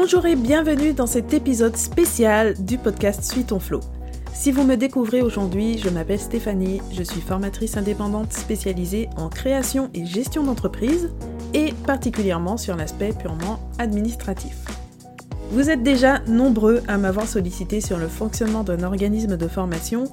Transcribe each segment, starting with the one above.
Bonjour et bienvenue dans cet épisode spécial du podcast Suis ton flow. Si vous me découvrez aujourd'hui, je m'appelle Stéphanie, je suis formatrice indépendante spécialisée en création et gestion d'entreprise et particulièrement sur l'aspect purement administratif. Vous êtes déjà nombreux à m'avoir sollicité sur le fonctionnement d'un organisme de formation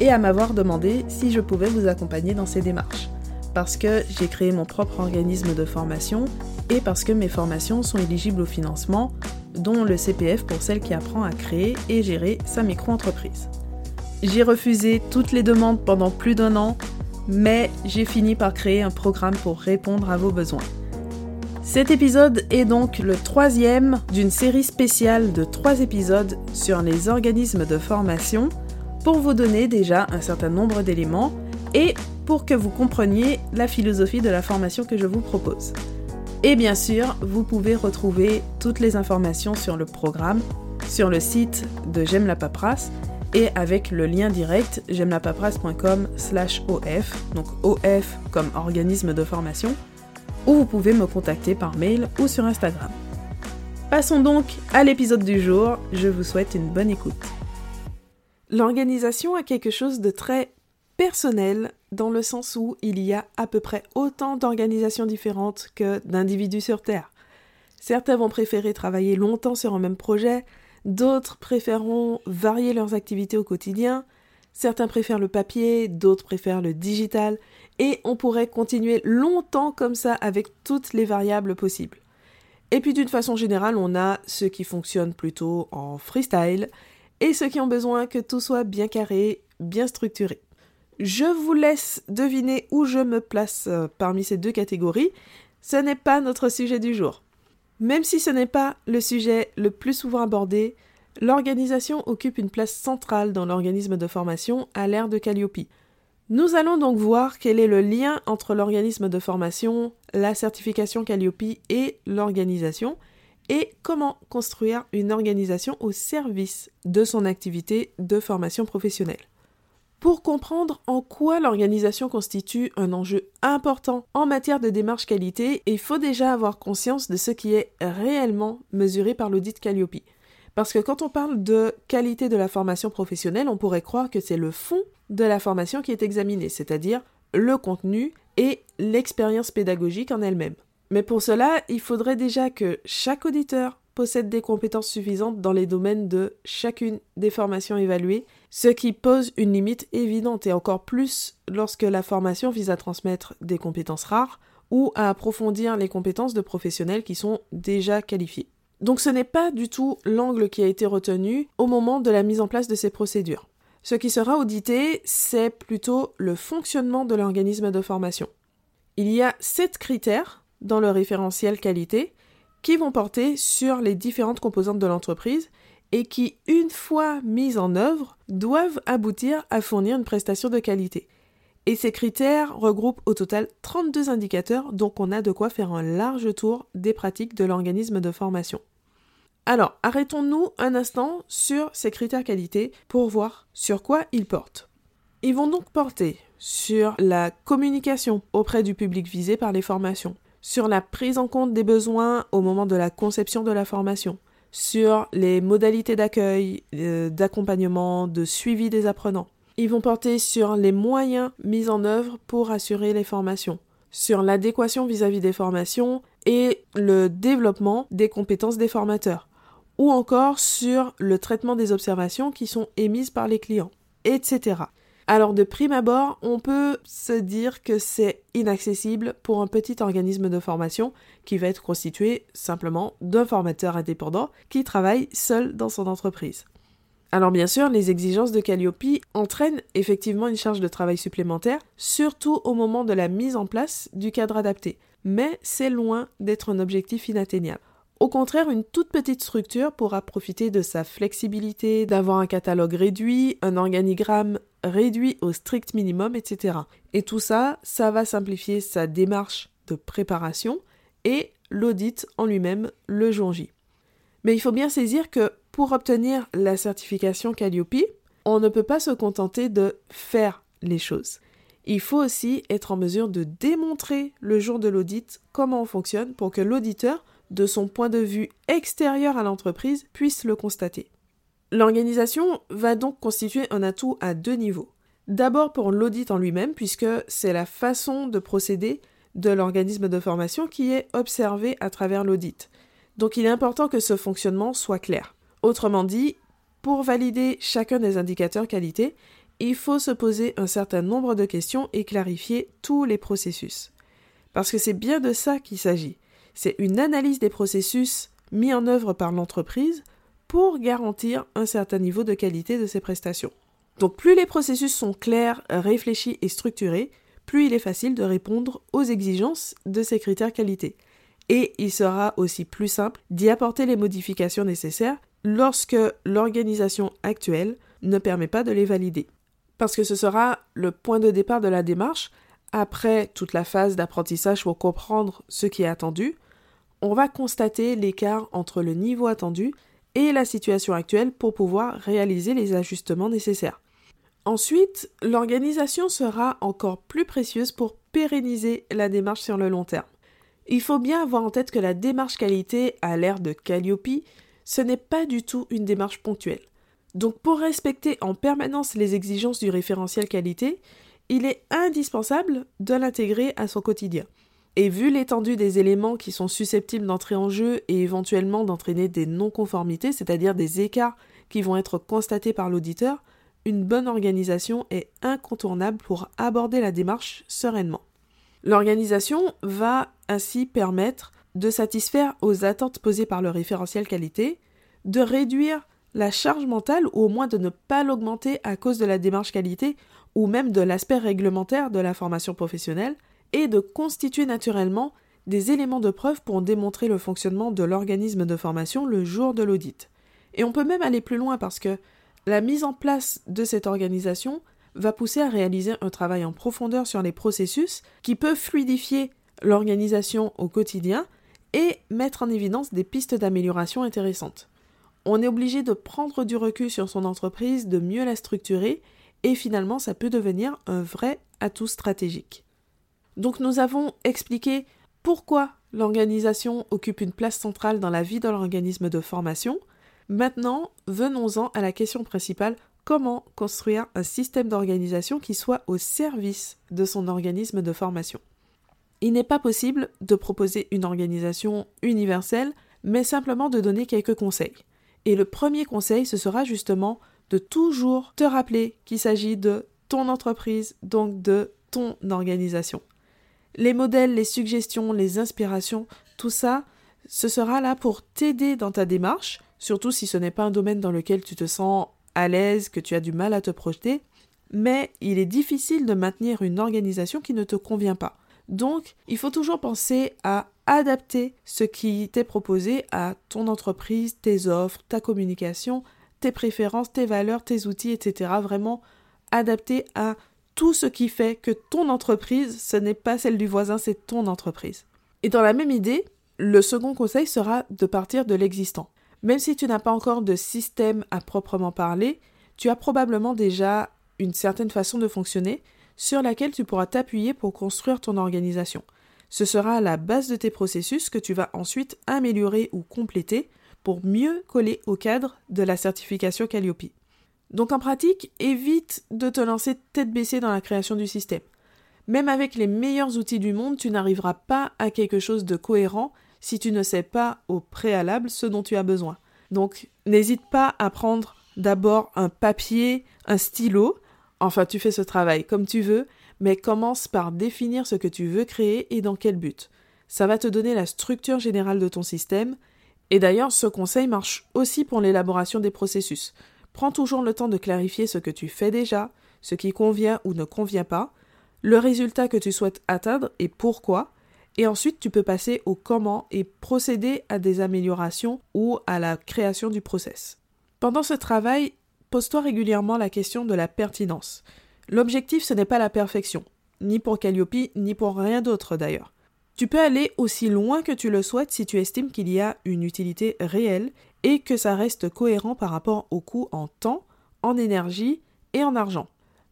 et à m'avoir demandé si je pouvais vous accompagner dans ces démarches. Parce que j'ai créé mon propre organisme de formation et parce que mes formations sont éligibles au financement, dont le CPF pour celle qui apprend à créer et gérer sa micro-entreprise. J'ai refusé toutes les demandes pendant plus d'un an, mais j'ai fini par créer un programme pour répondre à vos besoins. Cet épisode est donc le troisième d'une série spéciale de trois épisodes sur les organismes de formation pour vous donner déjà un certain nombre d'éléments et pour que vous compreniez la philosophie de la formation que je vous propose. Et bien sûr, vous pouvez retrouver toutes les informations sur le programme sur le site de J'aime la paperasse et avec le lien direct j'aime-la-paperasse.com slash OF, donc OF comme organisme de formation, ou vous pouvez me contacter par mail ou sur Instagram. Passons donc à l'épisode du jour, je vous souhaite une bonne écoute. L'organisation a quelque chose de très personnel dans le sens où il y a à peu près autant d'organisations différentes que d'individus sur Terre. Certains vont préférer travailler longtemps sur un même projet, d'autres préféreront varier leurs activités au quotidien, certains préfèrent le papier, d'autres préfèrent le digital, et on pourrait continuer longtemps comme ça avec toutes les variables possibles. Et puis d'une façon générale, on a ceux qui fonctionnent plutôt en freestyle et ceux qui ont besoin que tout soit bien carré, bien structuré. Je vous laisse deviner où je me place euh, parmi ces deux catégories. Ce n'est pas notre sujet du jour. Même si ce n'est pas le sujet le plus souvent abordé, l'organisation occupe une place centrale dans l'organisme de formation à l'ère de Calliope. Nous allons donc voir quel est le lien entre l'organisme de formation, la certification Calliope et l'organisation, et comment construire une organisation au service de son activité de formation professionnelle. Pour comprendre en quoi l'organisation constitue un enjeu important en matière de démarche qualité, il faut déjà avoir conscience de ce qui est réellement mesuré par l'audit Calliope. Parce que quand on parle de qualité de la formation professionnelle, on pourrait croire que c'est le fond de la formation qui est examiné, c'est-à-dire le contenu et l'expérience pédagogique en elle-même. Mais pour cela, il faudrait déjà que chaque auditeur possède des compétences suffisantes dans les domaines de chacune des formations évaluées, ce qui pose une limite évidente et encore plus lorsque la formation vise à transmettre des compétences rares ou à approfondir les compétences de professionnels qui sont déjà qualifiés. Donc ce n'est pas du tout l'angle qui a été retenu au moment de la mise en place de ces procédures. Ce qui sera audité, c'est plutôt le fonctionnement de l'organisme de formation. Il y a sept critères dans le référentiel qualité qui vont porter sur les différentes composantes de l'entreprise et qui, une fois mises en œuvre, doivent aboutir à fournir une prestation de qualité. Et ces critères regroupent au total 32 indicateurs, donc on a de quoi faire un large tour des pratiques de l'organisme de formation. Alors, arrêtons-nous un instant sur ces critères qualité pour voir sur quoi ils portent. Ils vont donc porter sur la communication auprès du public visé par les formations, sur la prise en compte des besoins au moment de la conception de la formation, sur les modalités d'accueil, euh, d'accompagnement, de suivi des apprenants. Ils vont porter sur les moyens mis en œuvre pour assurer les formations, sur l'adéquation vis-à-vis des formations et le développement des compétences des formateurs, ou encore sur le traitement des observations qui sont émises par les clients, etc. Alors de prime abord, on peut se dire que c'est inaccessible pour un petit organisme de formation qui va être constitué simplement d'un formateur indépendant qui travaille seul dans son entreprise. Alors bien sûr, les exigences de Calliope entraînent effectivement une charge de travail supplémentaire, surtout au moment de la mise en place du cadre adapté, mais c'est loin d'être un objectif inatteignable. Au contraire, une toute petite structure pourra profiter de sa flexibilité, d'avoir un catalogue réduit, un organigramme réduit au strict minimum, etc. Et tout ça, ça va simplifier sa démarche de préparation et l'audit en lui-même le jour J. Mais il faut bien saisir que pour obtenir la certification Calliope, on ne peut pas se contenter de faire les choses. Il faut aussi être en mesure de démontrer le jour de l'audit comment on fonctionne pour que l'auditeur de son point de vue extérieur à l'entreprise, puisse le constater. L'organisation va donc constituer un atout à deux niveaux. D'abord pour l'audit en lui-même, puisque c'est la façon de procéder de l'organisme de formation qui est observée à travers l'audit. Donc il est important que ce fonctionnement soit clair. Autrement dit, pour valider chacun des indicateurs qualité, il faut se poser un certain nombre de questions et clarifier tous les processus. Parce que c'est bien de ça qu'il s'agit. C'est une analyse des processus mis en œuvre par l'entreprise pour garantir un certain niveau de qualité de ses prestations. Donc plus les processus sont clairs, réfléchis et structurés, plus il est facile de répondre aux exigences de ces critères qualité. Et il sera aussi plus simple d'y apporter les modifications nécessaires lorsque l'organisation actuelle ne permet pas de les valider. Parce que ce sera le point de départ de la démarche, après toute la phase d'apprentissage pour comprendre ce qui est attendu, on va constater l'écart entre le niveau attendu et la situation actuelle pour pouvoir réaliser les ajustements nécessaires. Ensuite, l'organisation sera encore plus précieuse pour pérenniser la démarche sur le long terme. Il faut bien avoir en tête que la démarche qualité à l'ère de Calliope, ce n'est pas du tout une démarche ponctuelle. Donc pour respecter en permanence les exigences du référentiel qualité, il est indispensable de l'intégrer à son quotidien. Et vu l'étendue des éléments qui sont susceptibles d'entrer en jeu et éventuellement d'entraîner des non-conformités, c'est-à-dire des écarts qui vont être constatés par l'auditeur, une bonne organisation est incontournable pour aborder la démarche sereinement. L'organisation va ainsi permettre de satisfaire aux attentes posées par le référentiel qualité, de réduire la charge mentale ou au moins de ne pas l'augmenter à cause de la démarche qualité ou même de l'aspect réglementaire de la formation professionnelle, et de constituer naturellement des éléments de preuve pour démontrer le fonctionnement de l'organisme de formation le jour de l'audit. Et on peut même aller plus loin parce que la mise en place de cette organisation va pousser à réaliser un travail en profondeur sur les processus qui peuvent fluidifier l'organisation au quotidien et mettre en évidence des pistes d'amélioration intéressantes. On est obligé de prendre du recul sur son entreprise, de mieux la structurer, et finalement ça peut devenir un vrai atout stratégique. Donc nous avons expliqué pourquoi l'organisation occupe une place centrale dans la vie de l'organisme de formation. Maintenant, venons-en à la question principale, comment construire un système d'organisation qui soit au service de son organisme de formation? Il n'est pas possible de proposer une organisation universelle, mais simplement de donner quelques conseils. Et le premier conseil, ce sera justement de toujours te rappeler qu'il s'agit de ton entreprise, donc de ton organisation. Les modèles, les suggestions, les inspirations, tout ça, ce sera là pour t'aider dans ta démarche, surtout si ce n'est pas un domaine dans lequel tu te sens à l'aise, que tu as du mal à te projeter, mais il est difficile de maintenir une organisation qui ne te convient pas. Donc, il faut toujours penser à adapter ce qui t'est proposé à ton entreprise, tes offres, ta communication, tes préférences, tes valeurs, tes outils, etc. Vraiment adapter à tout ce qui fait que ton entreprise, ce n'est pas celle du voisin, c'est ton entreprise. Et dans la même idée, le second conseil sera de partir de l'existant. Même si tu n'as pas encore de système à proprement parler, tu as probablement déjà une certaine façon de fonctionner sur laquelle tu pourras t'appuyer pour construire ton organisation. Ce sera la base de tes processus que tu vas ensuite améliorer ou compléter pour mieux coller au cadre de la certification Calliope. Donc en pratique, évite de te lancer tête baissée dans la création du système. Même avec les meilleurs outils du monde, tu n'arriveras pas à quelque chose de cohérent si tu ne sais pas au préalable ce dont tu as besoin. Donc n'hésite pas à prendre d'abord un papier, un stylo, enfin tu fais ce travail comme tu veux, mais commence par définir ce que tu veux créer et dans quel but. Ça va te donner la structure générale de ton système, et d'ailleurs ce conseil marche aussi pour l'élaboration des processus. Prends toujours le temps de clarifier ce que tu fais déjà, ce qui convient ou ne convient pas, le résultat que tu souhaites atteindre et pourquoi, et ensuite tu peux passer au comment et procéder à des améliorations ou à la création du process. Pendant ce travail, pose-toi régulièrement la question de la pertinence. L'objectif ce n'est pas la perfection, ni pour Calliope, ni pour rien d'autre d'ailleurs. Tu peux aller aussi loin que tu le souhaites si tu estimes qu'il y a une utilité réelle et que ça reste cohérent par rapport au coût en temps, en énergie et en argent.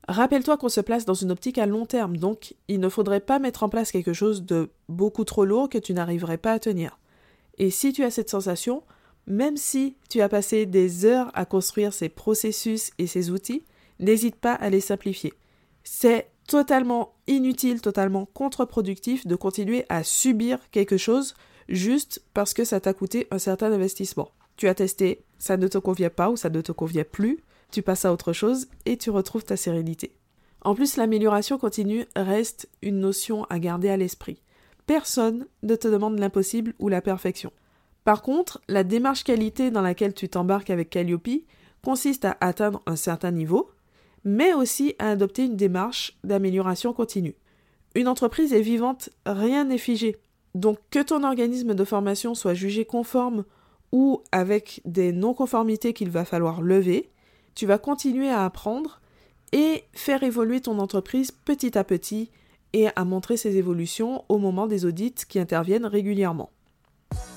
Rappelle-toi qu'on se place dans une optique à long terme, donc il ne faudrait pas mettre en place quelque chose de beaucoup trop lourd que tu n'arriverais pas à tenir. Et si tu as cette sensation, même si tu as passé des heures à construire ces processus et ces outils, n'hésite pas à les simplifier. C'est totalement inutile, totalement contre-productif de continuer à subir quelque chose juste parce que ça t'a coûté un certain investissement. Tu as testé, ça ne te convient pas ou ça ne te convient plus, tu passes à autre chose et tu retrouves ta sérénité. En plus, l'amélioration continue reste une notion à garder à l'esprit. Personne ne te demande l'impossible ou la perfection. Par contre, la démarche qualité dans laquelle tu t'embarques avec Calliope consiste à atteindre un certain niveau, mais aussi à adopter une démarche d'amélioration continue. Une entreprise est vivante, rien n'est figé. Donc que ton organisme de formation soit jugé conforme ou avec des non-conformités qu'il va falloir lever, tu vas continuer à apprendre et faire évoluer ton entreprise petit à petit et à montrer ses évolutions au moment des audits qui interviennent régulièrement.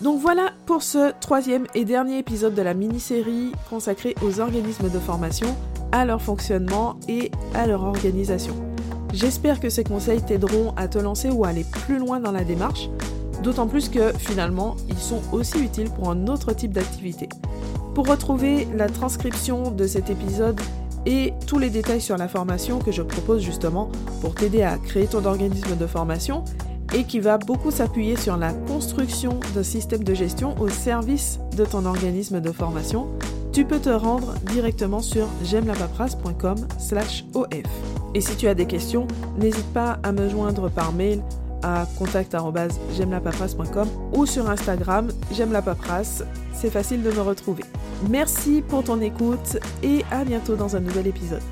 Donc voilà pour ce troisième et dernier épisode de la mini-série consacrée aux organismes de formation, à leur fonctionnement et à leur organisation. J'espère que ces conseils t'aideront à te lancer ou à aller plus loin dans la démarche, d'autant plus que finalement ils sont aussi utiles pour un autre type d'activité. Pour retrouver la transcription de cet épisode et tous les détails sur la formation que je propose justement pour t'aider à créer ton organisme de formation, et qui va beaucoup s'appuyer sur la construction d'un système de gestion au service de ton organisme de formation, tu peux te rendre directement sur j'aime-la-paperasse.com/of. Et si tu as des questions, n'hésite pas à me joindre par mail à contact@j'aime-la-paperasse.com ou sur Instagram j'aime la paperasse. C'est facile de me retrouver. Merci pour ton écoute et à bientôt dans un nouvel épisode.